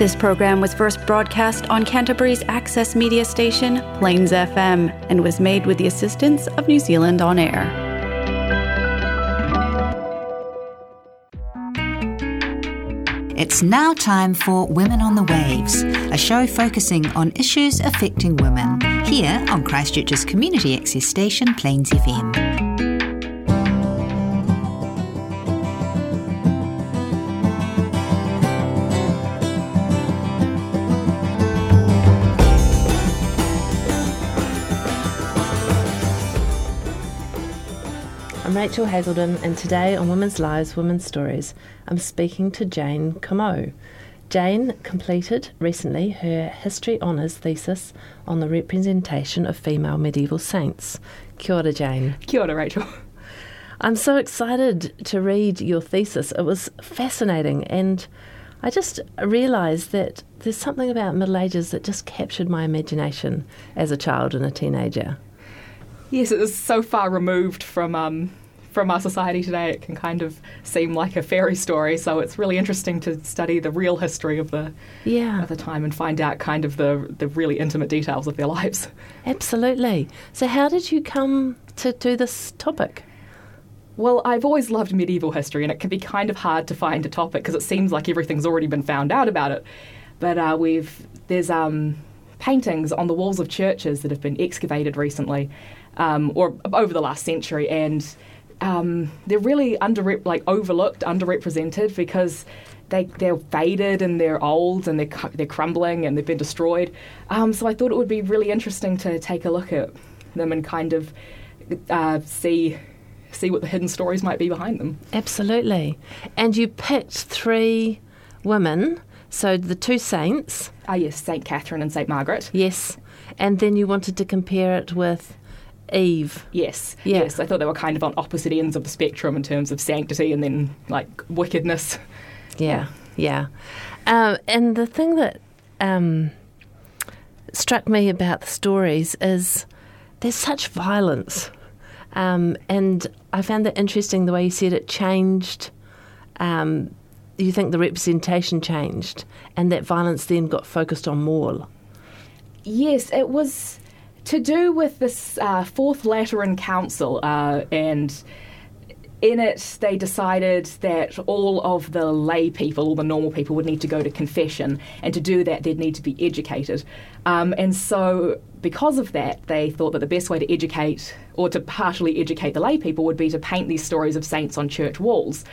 This program was first broadcast on Canterbury's access media station, Plains FM, and was made with the assistance of New Zealand On Air. It's now time for Women on the Waves, a show focusing on issues affecting women, here on Christchurch's community access station, Plains FM. Rachel Hazelden, and today on Women's Lives, Women's Stories, I'm speaking to Jane Comeau. Jane completed recently her History Honours thesis on the representation of female medieval saints. Kia ora, Jane. Kia ora, Rachel. I'm so excited to read your thesis. It was fascinating, and I just realised that there's something about Middle Ages that just captured my imagination as a child and a teenager. Yes, it was so far removed from um, from our society today, it can kind of seem like a fairy story. So it's really interesting to study the real history of the yeah of the time and find out kind of the the really intimate details of their lives. Absolutely. So how did you come to do this topic? Well, I've always loved medieval history, and it can be kind of hard to find a topic because it seems like everything's already been found out about it. But uh, we've there's um, paintings on the walls of churches that have been excavated recently, um, or over the last century, and um, they're really under like overlooked, underrepresented because they they're faded and they're old and they're they're crumbling and they've been destroyed. Um, so I thought it would be really interesting to take a look at them and kind of uh, see see what the hidden stories might be behind them. Absolutely, and you picked three women. So the two saints. Ah, yes, Saint Catherine and Saint Margaret. Yes, and then you wanted to compare it with Eve. Yes, yeah. yes. I thought they were kind of on opposite ends of the spectrum in terms of sanctity and then like wickedness. Yeah, yeah. Um, and the thing that um, struck me about the stories is there's such violence. Um, and I found that interesting the way you said it changed. Um, you think the representation changed, and that violence then got focused on more. Yes, it was to do with this uh, Fourth Lateran Council, uh, and in it they decided that all of the lay people, all the normal people, would need to go to confession, and to do that they'd need to be educated. Um, and so, because of that, they thought that the best way to educate, or to partially educate the lay people, would be to paint these stories of saints on church walls.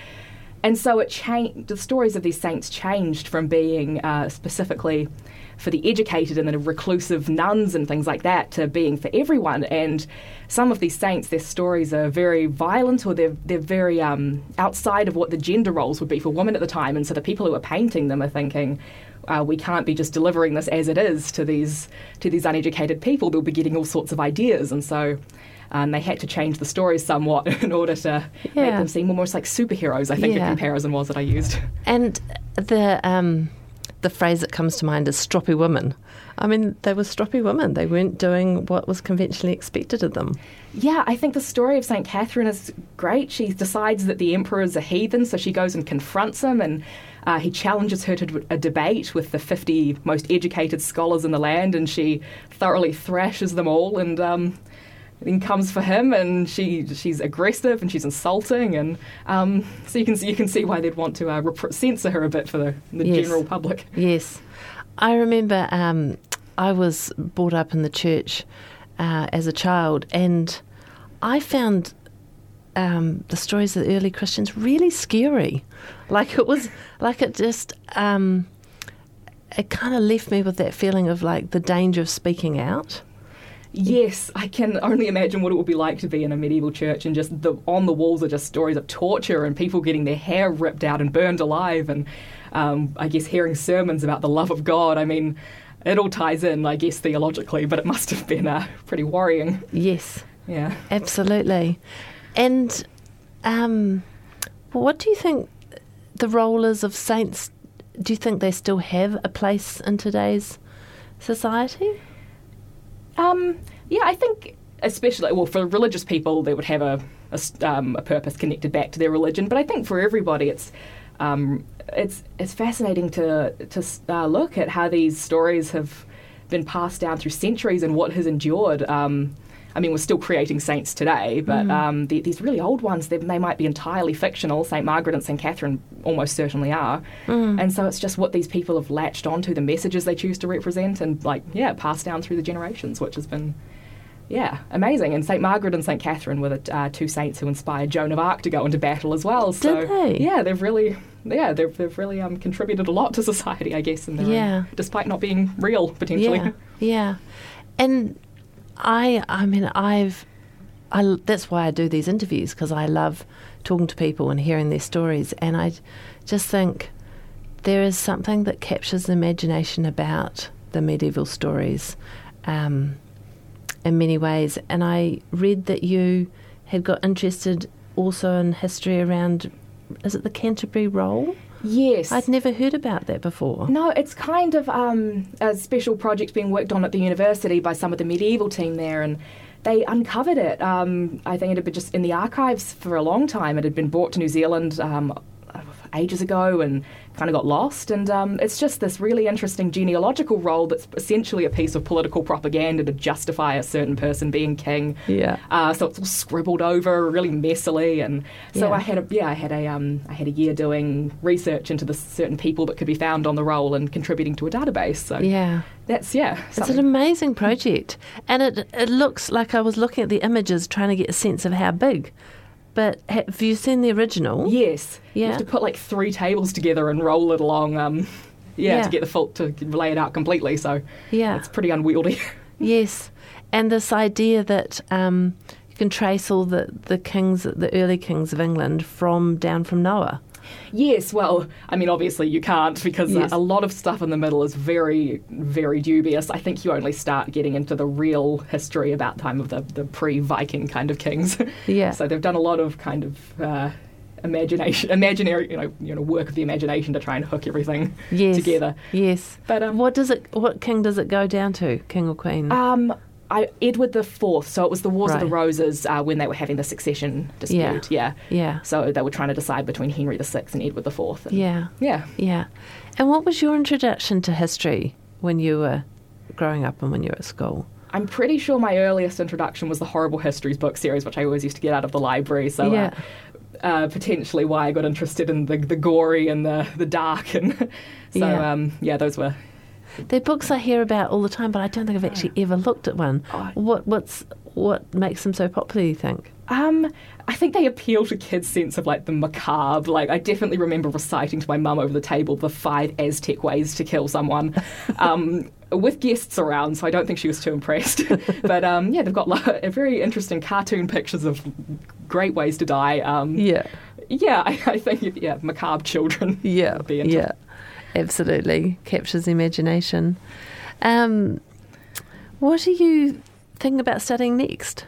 And so it changed. The stories of these saints changed from being uh, specifically for the educated and the reclusive nuns and things like that to being for everyone. And some of these saints, their stories are very violent or they're, they're very um, outside of what the gender roles would be for women at the time. And so the people who are painting them are thinking, uh, we can't be just delivering this as it is to these to these uneducated people. They'll be getting all sorts of ideas, and so um, they had to change the stories somewhat in order to yeah. make them seem almost like superheroes. I think yeah. the comparison was that I used. And the um, the phrase that comes to mind is stroppy women. I mean, they were stroppy women. They weren't doing what was conventionally expected of them. Yeah, I think the story of St. Catherine is great. She decides that the emperor is a heathen, so she goes and confronts him, and uh, he challenges her to a debate with the 50 most educated scholars in the land, and she thoroughly thrashes them all. And um, then comes for him, and she she's aggressive and she's insulting, and um, so you can see you can see why they'd want to uh, rep- censor her a bit for the, the yes. general public. Yes, I remember um, I was brought up in the church uh, as a child, and I found um, the stories of the early Christians really scary. Like it was like it just. Um, it kind of left me with that feeling of like the danger of speaking out. Yes, I can only imagine what it would be like to be in a medieval church and just the on the walls are just stories of torture and people getting their hair ripped out and burned alive, and um, I guess hearing sermons about the love of God. I mean, it all ties in, I guess, theologically, but it must have been uh, pretty worrying. Yes. Yeah. Absolutely. And um, what do you think the role is of saints? Do you think they still have a place in today's society? Um, yeah, I think especially well for religious people they would have a a, um, a, purpose connected back to their religion, but I think for everybody it's um, it's it's fascinating to to uh, look at how these stories have been passed down through centuries and what has endured. Um, I mean, we're still creating saints today, but um, the, these really old ones, they, they might be entirely fictional. St. Margaret and St. Catherine almost certainly are. And so it's just what these people have latched onto, the messages they choose to represent, and, like, yeah, passed down through the generations, which has been, yeah, amazing. And St. Margaret and St. Catherine were the uh, two saints who inspired Joan of Arc to go into battle as well. So, Did they? Yeah, they've really. Yeah, they've, they've really um, contributed a lot to society, I guess, in their own- Yeah. despite not being real potentially. Yeah, yeah. And I, I mean, I've, I, that's why I do these interviews because I love talking to people and hearing their stories. And I just think there is something that captures the imagination about the medieval stories um, in many ways. And I read that you had got interested also in history around, is it the Canterbury Roll? Yes. I'd never heard about that before. No, it's kind of um, a special project being worked on at the university by some of the medieval team there, and they uncovered it. Um, I think it had been just in the archives for a long time. It had been brought to New Zealand um, ages ago and kind of got lost. And um, it's just this really interesting genealogical roll that's essentially a piece of political propaganda to justify a certain person being king. Yeah. Uh, so it's all scribbled over really messily, and so Yeah. I had a yeah I had a um, I had a year doing research into the certain people that could be found on the roll and contributing to a database. So Yeah. that's yeah. It's an amazing project. And it, it looks like I was looking at the images trying to get a sense of how big. But have you seen the original? yes. You have to put like three tables together and roll it along. Um, yeah, Yeah. to get the full to lay it out completely. So Yeah. it's pretty unwieldy. Yes. And this idea that um, you can trace all the, the kings, the early kings of England from down from Noah. Yes, well, I mean, obviously you can't because Yes. a, lot of stuff in the middle is very, very dubious. I think you only start getting into the real history about time of the, the pre-Viking kind of kings. Yeah. so they've done a lot of kind of uh, imagination, imaginary, you know, you know, work of the imagination to try and hook everything Yes. together. Yes. But um, What does it? What king does it go down to? King or queen? um, I, Edward the Fourth. So it was the Wars of the Roses uh, when they were having the succession dispute. Yeah. yeah. So they were trying to decide between Henry the Sixth and Edward the Fourth. Yeah. Yeah. Yeah. And what was your introduction to history when you were growing up and when you were at school? I'm pretty sure my earliest introduction was the Horrible Histories book series, which I always used to get out of the library. So, Yeah. uh, uh, potentially why I got interested in the, the gory and the, the dark. And so, Yeah. um, yeah, those were. They're books I hear about all the time, but I don't think I've actually ever looked at one. Oh. What what's what makes them so popular? You think? Um, I think they appeal to kids' sense of like the macabre. Like, I definitely remember reciting to my mum over the table the five Aztec ways to kill someone. Um, with guests around, so I don't think she was too impressed. but um, yeah, they've got lo- very interesting cartoon pictures of great ways to die. Um, Yeah. Yeah, I, I think yeah, macabre children. Yeah, would be into. yeah, absolutely captures the imagination. Um, what do you think about studying next?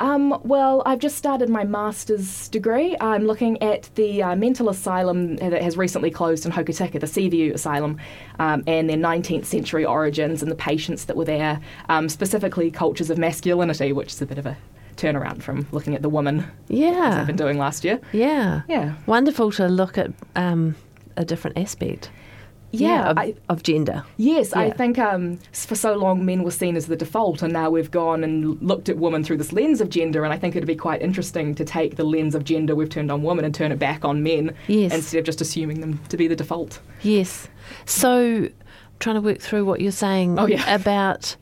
Um, well, I've just started my master's degree. I'm looking at the uh, mental asylum that has recently closed in Hokitika, the Seaview Asylum, um, and their 19th century origins and the patients that were there, um, specifically cultures of masculinity, which is a bit of a turnaround from looking at the woman as Yeah, I've been doing last year. yeah, Yeah. Wonderful to look at um, a different aspect. Yeah, of, I- of gender. Yes, I think um, for so long men were seen as the default, and now we've gone and looked at women through this lens of gender. And I think it'd be quite interesting to take the lens of gender we've turned on women and turn it back on men Yes. instead of just assuming them to be the default. Yes. So, trying to work through what you're saying Oh, yeah. about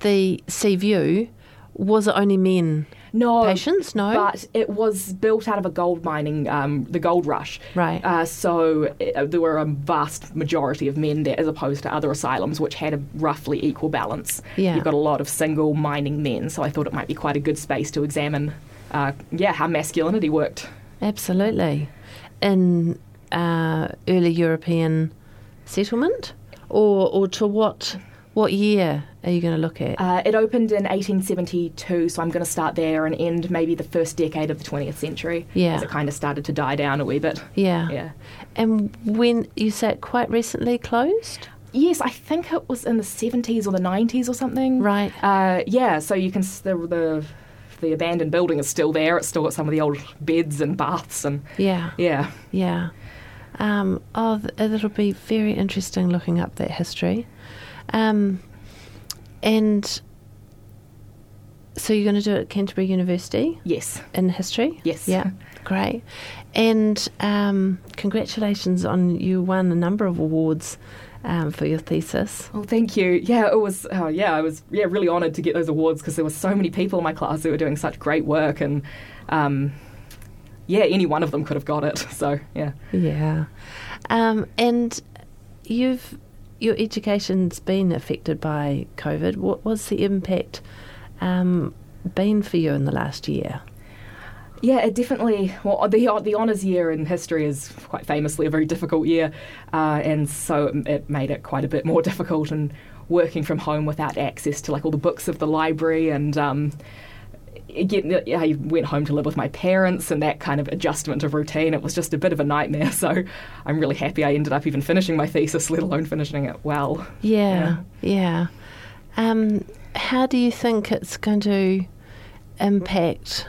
the sea view. Was it only men No, patients? No. but it was built out of a gold mining, um, the gold rush. Right. Uh, so uh, there were a vast majority of men there, as opposed to other asylums, which had a roughly equal balance. Yeah. You've got a lot of single mining men, so I thought it might be quite a good space to examine, uh, yeah, how masculinity worked. Absolutely. In uh, early European settlement? Or, or to what, what year are you going to look at? Uh, it opened in 1872, so I'm going to start there and end maybe the first decade of the 20th century. Yeah. As it kind of started to die down a wee bit. yeah. Yeah. And when you say it quite recently closed? Yes, I think it was in the 70s or the 90s or something. Right. Uh, yeah, so you can the, the the abandoned building is still there. It's still got some of the old beds and baths and Yeah. yeah. Yeah. Um, oh, it'll be very interesting looking up that history. Um, and so you're going to do it at Canterbury University Yes. in history? Yes. Yeah, great. And um, congratulations on you won a number of awards um, for your thesis. Well, thank you. Yeah, it was. Oh, yeah, I was. Yeah, really honoured to get those awards because there were so many people in my class who were doing such great work, and um, yeah, any one of them could have got it. So yeah. Yeah. Um, and you've your education's been affected by COVID. What was the impact um, been for you in the last year? Yeah, it definitely. Well, the the honours year in history is quite famously a very difficult year, uh, and so it, made it quite a bit more difficult. And working from home without access to like all the books of the library, and um, getting, I went home to live with my parents, and that kind of adjustment of routine. It was just a bit of a nightmare. So I'm really happy I ended up even finishing my thesis, let alone finishing it well. Yeah, yeah. Um, how do you think it's going to impact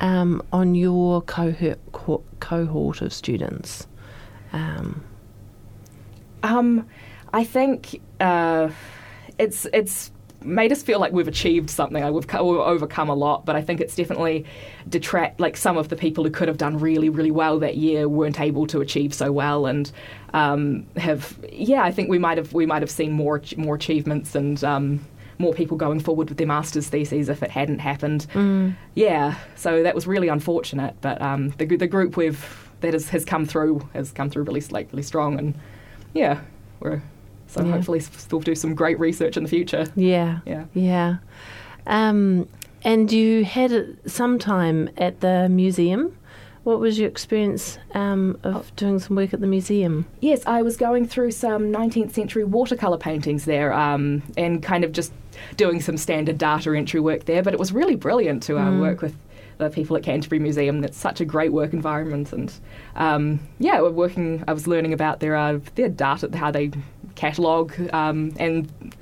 um, on your cohort, co- cohort of students? Um, Um, I think uh, it's it's made us feel like we've achieved something. Like we've, co- we've overcome a lot, but I think it's definitely detract. Like some of the people who could have done really really well that year weren't able to achieve so well, and um, have yeah. I think we might have we might have seen more more achievements and. Um, more people going forward with their master's theses if it hadn't happened. Yeah, so that was really unfortunate. But um, the the group we've that has, has come through has come through really like really strong, and yeah, we're so Yeah. hopefully we'll do some great research in the future. yeah, Yeah. yeah. Um, and you had some time at the museum. What was your experience um, of doing some work at the museum? Yes, I was going through some 19th century watercolour paintings there um, and kind of just doing some standard data entry work there, but it was really brilliant to uh, work with the people at Canterbury Museum. It's such a great work environment, and um, yeah, we're working. I was learning about their uh, their data, how they catalogue um, and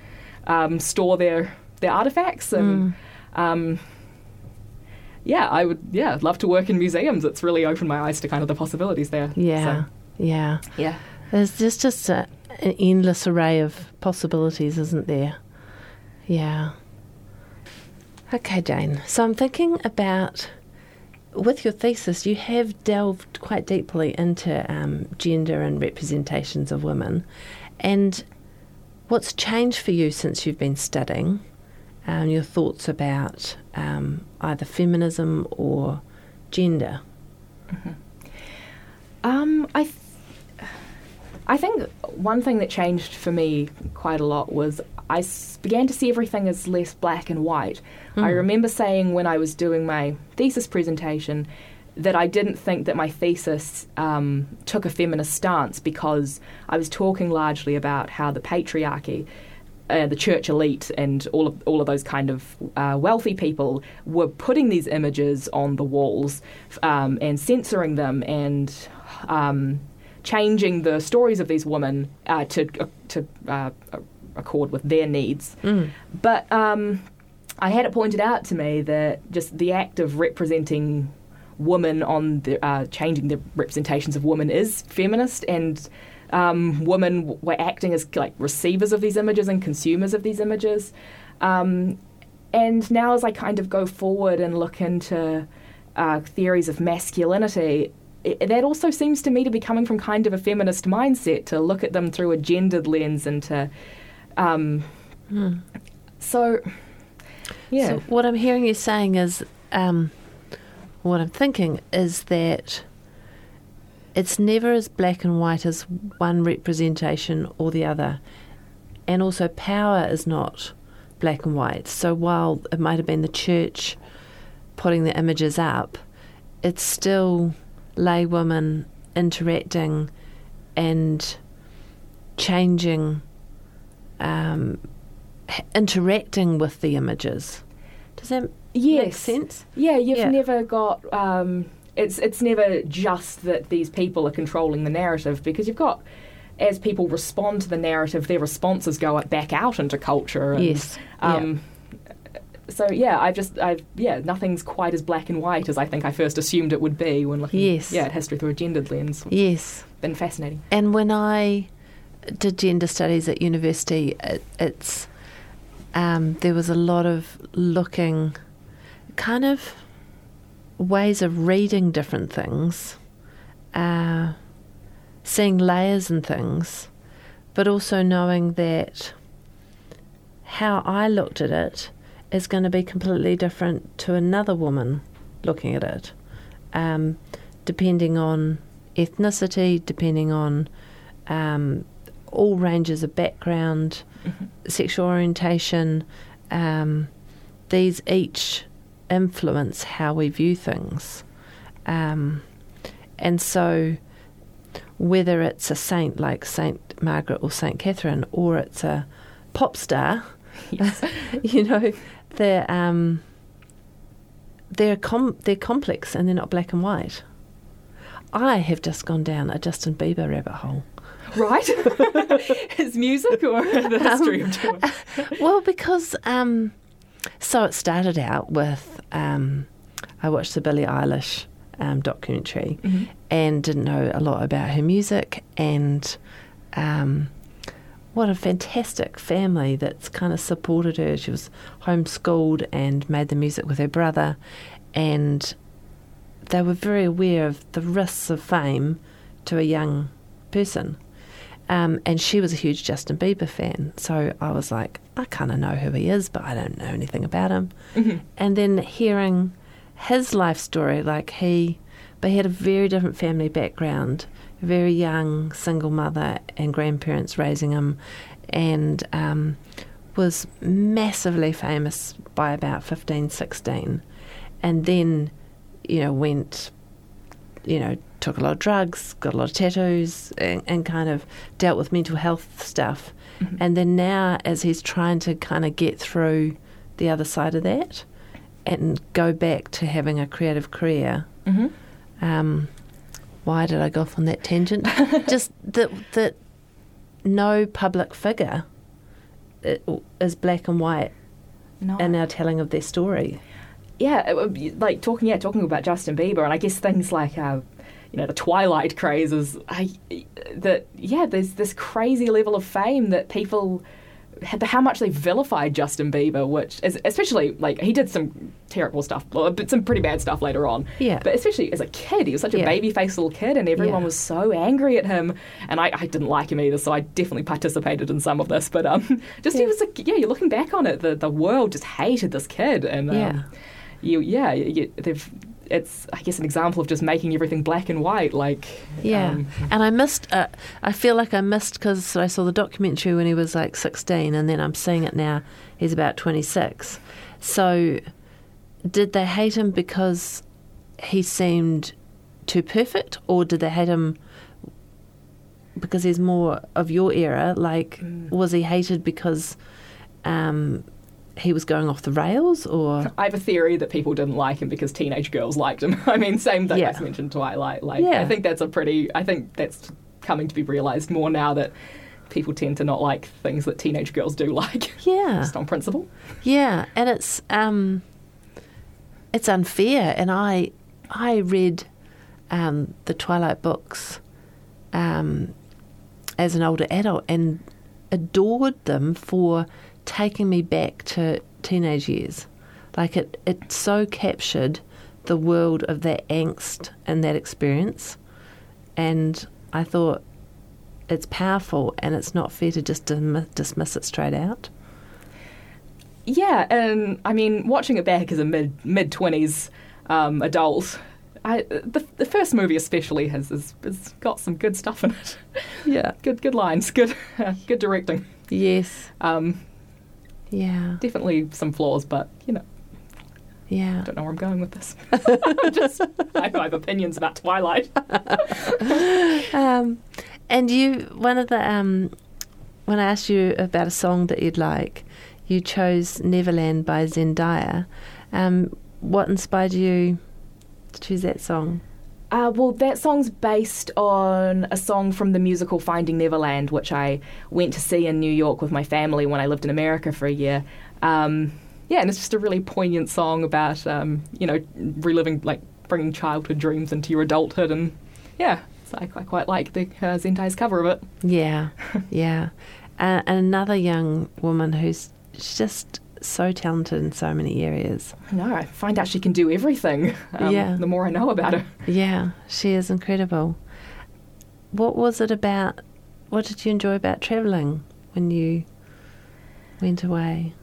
um, store their their artifacts, and um, yeah, I would yeah love to work in museums. It's really opened my eyes to kind of the possibilities there. Yeah, So, yeah. yeah. There's just just a, an endless array of possibilities, isn't there? Yeah. Okay, Jane. So I'm thinking about with your thesis, you have delved quite deeply into um, gender and representations of women, and what's changed for you since you've been studying? Um, your thoughts about um, either feminism or gender. Um, I, th- I think one thing that changed for me quite a lot was I s- began to see everything as less black and white. I remember saying when I was doing my thesis presentation that I didn't think that my thesis um, took a feminist stance because I was talking largely about how the patriarchy. Uh, the church elite and all of all of those kind of uh, wealthy people were putting these images on the walls um, and censoring them and um, changing the stories of these women uh, to uh, to uh, accord with their needs. But um, I had it pointed out to me that just the act of representing women on the uh, changing the representations of women is feminist and. Um, women were acting as like receivers of these images and consumers of these images, um, and now as I kind of go forward and look into uh, theories of masculinity, i that also seems to me to be coming from kind of a feminist mindset to look at them through a gendered lens and to. Um, So, yeah. So what I'm hearing you saying is, um, what I'm thinking is that it's never as black and white as one representation or the other, and also power is not black and white. So while it might have been the church putting the images up, it's still lay women interacting and changing, um, interacting with the images. Does that make Yes. sense? Yeah, you've Yeah. never got. Um, it's it's never just that these people are controlling the narrative because you've got. As people respond to the narrative, their responses go back out into culture. And, Yes, Um, so yeah, I've just I've yeah, nothing's quite as black and white as I think I first assumed it would be when looking Yes. yeah at history through a gendered lens. Yes. Been fascinating. And when I did gender studies at university, it, it's um, there was a lot of looking, kind of ways of reading different things, uh, seeing layers and things, but also knowing that how I looked at it is going to be completely different to another woman looking at it, um, depending on ethnicity, depending on um, all ranges of background, sexual orientation. Um, these each influence how we view things. Um, and so, whether it's a saint like Saint Margaret or Saint Catherine, or it's a pop star, you know, they're um, they're com- they're complex and they're not black and white. I have just gone down a Justin Bieber rabbit hole. Right? His music or the history of tour? Well, because um, so it started out with um, I watched the Billie Eilish um, documentary and didn't know a lot about her music and um, what a fantastic family that's kind of supported her. She was homeschooled and made the music with her brother, and they were very aware of the risks of fame to a young person. Um, and she was a huge Justin Bieber fan. So I was like, I kind of know who he is, but I don't know anything about him. And then hearing his life story, like he, but he had a very different family background, very young single mother and grandparents raising him, and um, was massively famous by about 15, 16. And then, you know, went you know, took a lot of drugs, got a lot of tattoos, and, and kind of dealt with mental health stuff. Mm-hmm. And then now, as he's trying to kind of get through the other side of that and go back to having a creative career, mm-hmm. um, why did I go off on that tangent? Just that that no public figure uh, is black and white No. in our telling of their story. Yeah, would like talking yeah, talking about Justin Bieber, and I guess things like uh, you know the Twilight crazes. I that yeah, there's this crazy level of fame that people how much they vilified Justin Bieber, which is especially like he did some terrible stuff, but some pretty bad stuff later on. Yeah. but especially as a kid, he was such a Yeah. baby faced little kid, and everyone Yeah. was so angry at him, and I, I didn't like him either, so I definitely participated in some of this. But um, just he was like yeah, you're looking back on it, the the world just hated this kid, and um, Yeah. You yeah you, they've it's I guess an example of just making everything black and white like Yeah, um, and I missed. Uh, I feel like I missed because I saw the documentary when he was like sixteen, and then I'm seeing it now. He's about twenty six. So, did they hate him because he seemed too perfect, or did they hate him because he's more of your era? Like, was he hated because um, he was going off the rails, or I have a theory that people didn't like him because teenage girls liked him. I mean, same thing Yeah. I mentioned Twilight. Like, Yeah. I think that's a pretty. I think that's coming to be realised more now that people tend to not like things that teenage girls do like, yeah, just on principle. Yeah, and it's um, it's unfair. And I I read um, the Twilight books um, as an older adult and adored them for taking me back to teenage years. Like it, it so captured the world of that angst and that experience, and I thought it's powerful and it's not fair to just dim- dismiss it straight out. Yeah, and I mean, watching it back as a mid mid twenties um, adult, I the, the first movie especially has, has has got some good stuff in it. Yeah. good good lines, good good directing. Yes. Um, Yeah. definitely some flaws, but you know, Yeah. I don't know where I'm going with this. Just I have opinions about Twilight. Um, and you, one of the, um, when I asked you about a song that you'd like, you chose Neverland by Zendaya. Um, what inspired you to choose that song? Uh, well, that song's based on a song from the musical Finding Neverland, which I went to see in New York with my family when I lived in America for a year. Um, yeah, and it's just a really poignant song about um, you know reliving like bringing childhood dreams into your adulthood, and yeah, I, I quite like the uh, Zendaya's cover of it. Yeah, yeah. Uh, and another young woman who's just so talented in so many areas. No, I find out she can do everything. Um, Yeah. The more I know about her. Yeah, she is incredible. What was it about? What did you enjoy about travelling when you went away?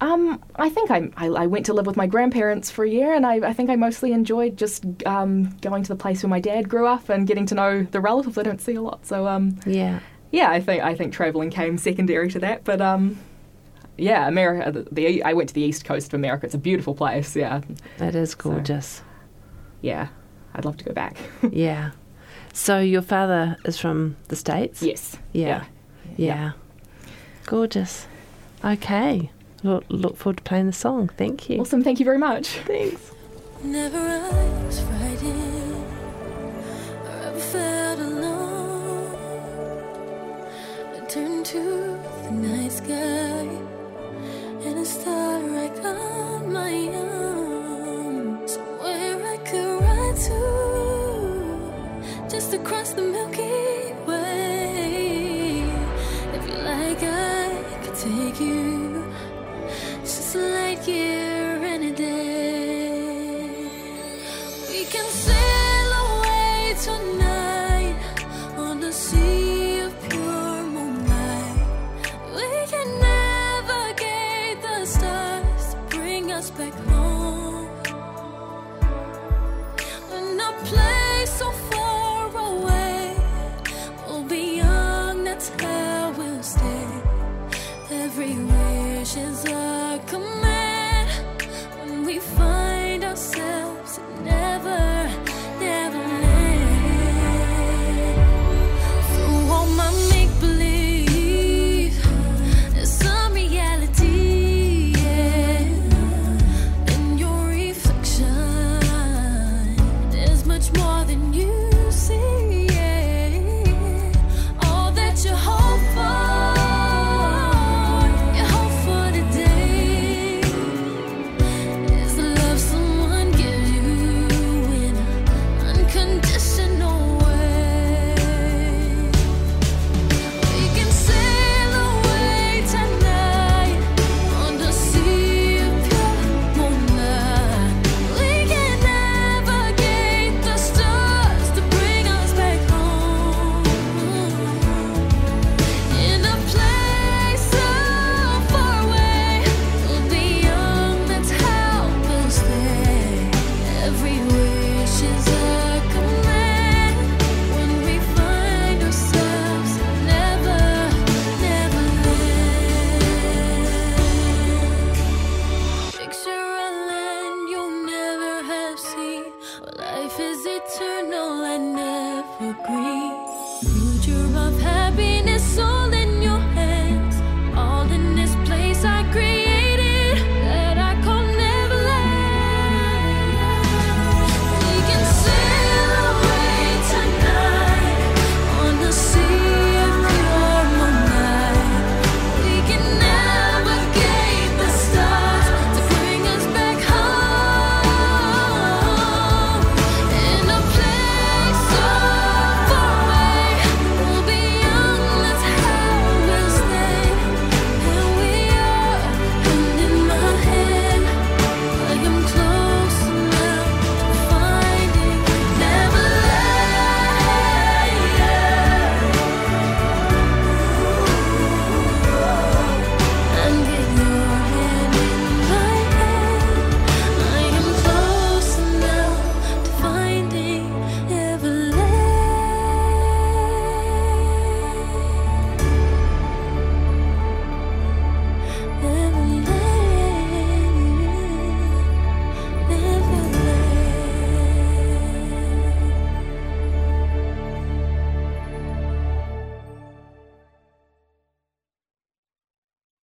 Um, I think I, I, I went to live with my grandparents for a year, and I, I think I mostly enjoyed just um, going to the place where my dad grew up and getting to know the relatives I don't see a lot. So um, Yeah, yeah, I think I think traveling came secondary to that. But um, yeah, America. The, the I went to the east coast of America. It's a beautiful place. Yeah, it is gorgeous. yeah. I'd love to go back. yeah. So your father is from the States? yes. Yeah. Yeah. Gorgeous. Okay. Look, look forward to playing the song. Thank you. Awesome. Thank you very much. Thanks. Never I was frightened or ever felt alone. I turned to the night sky and a star I got my I could ride to, just across the Milky Way. If you like, I could take you. Just a light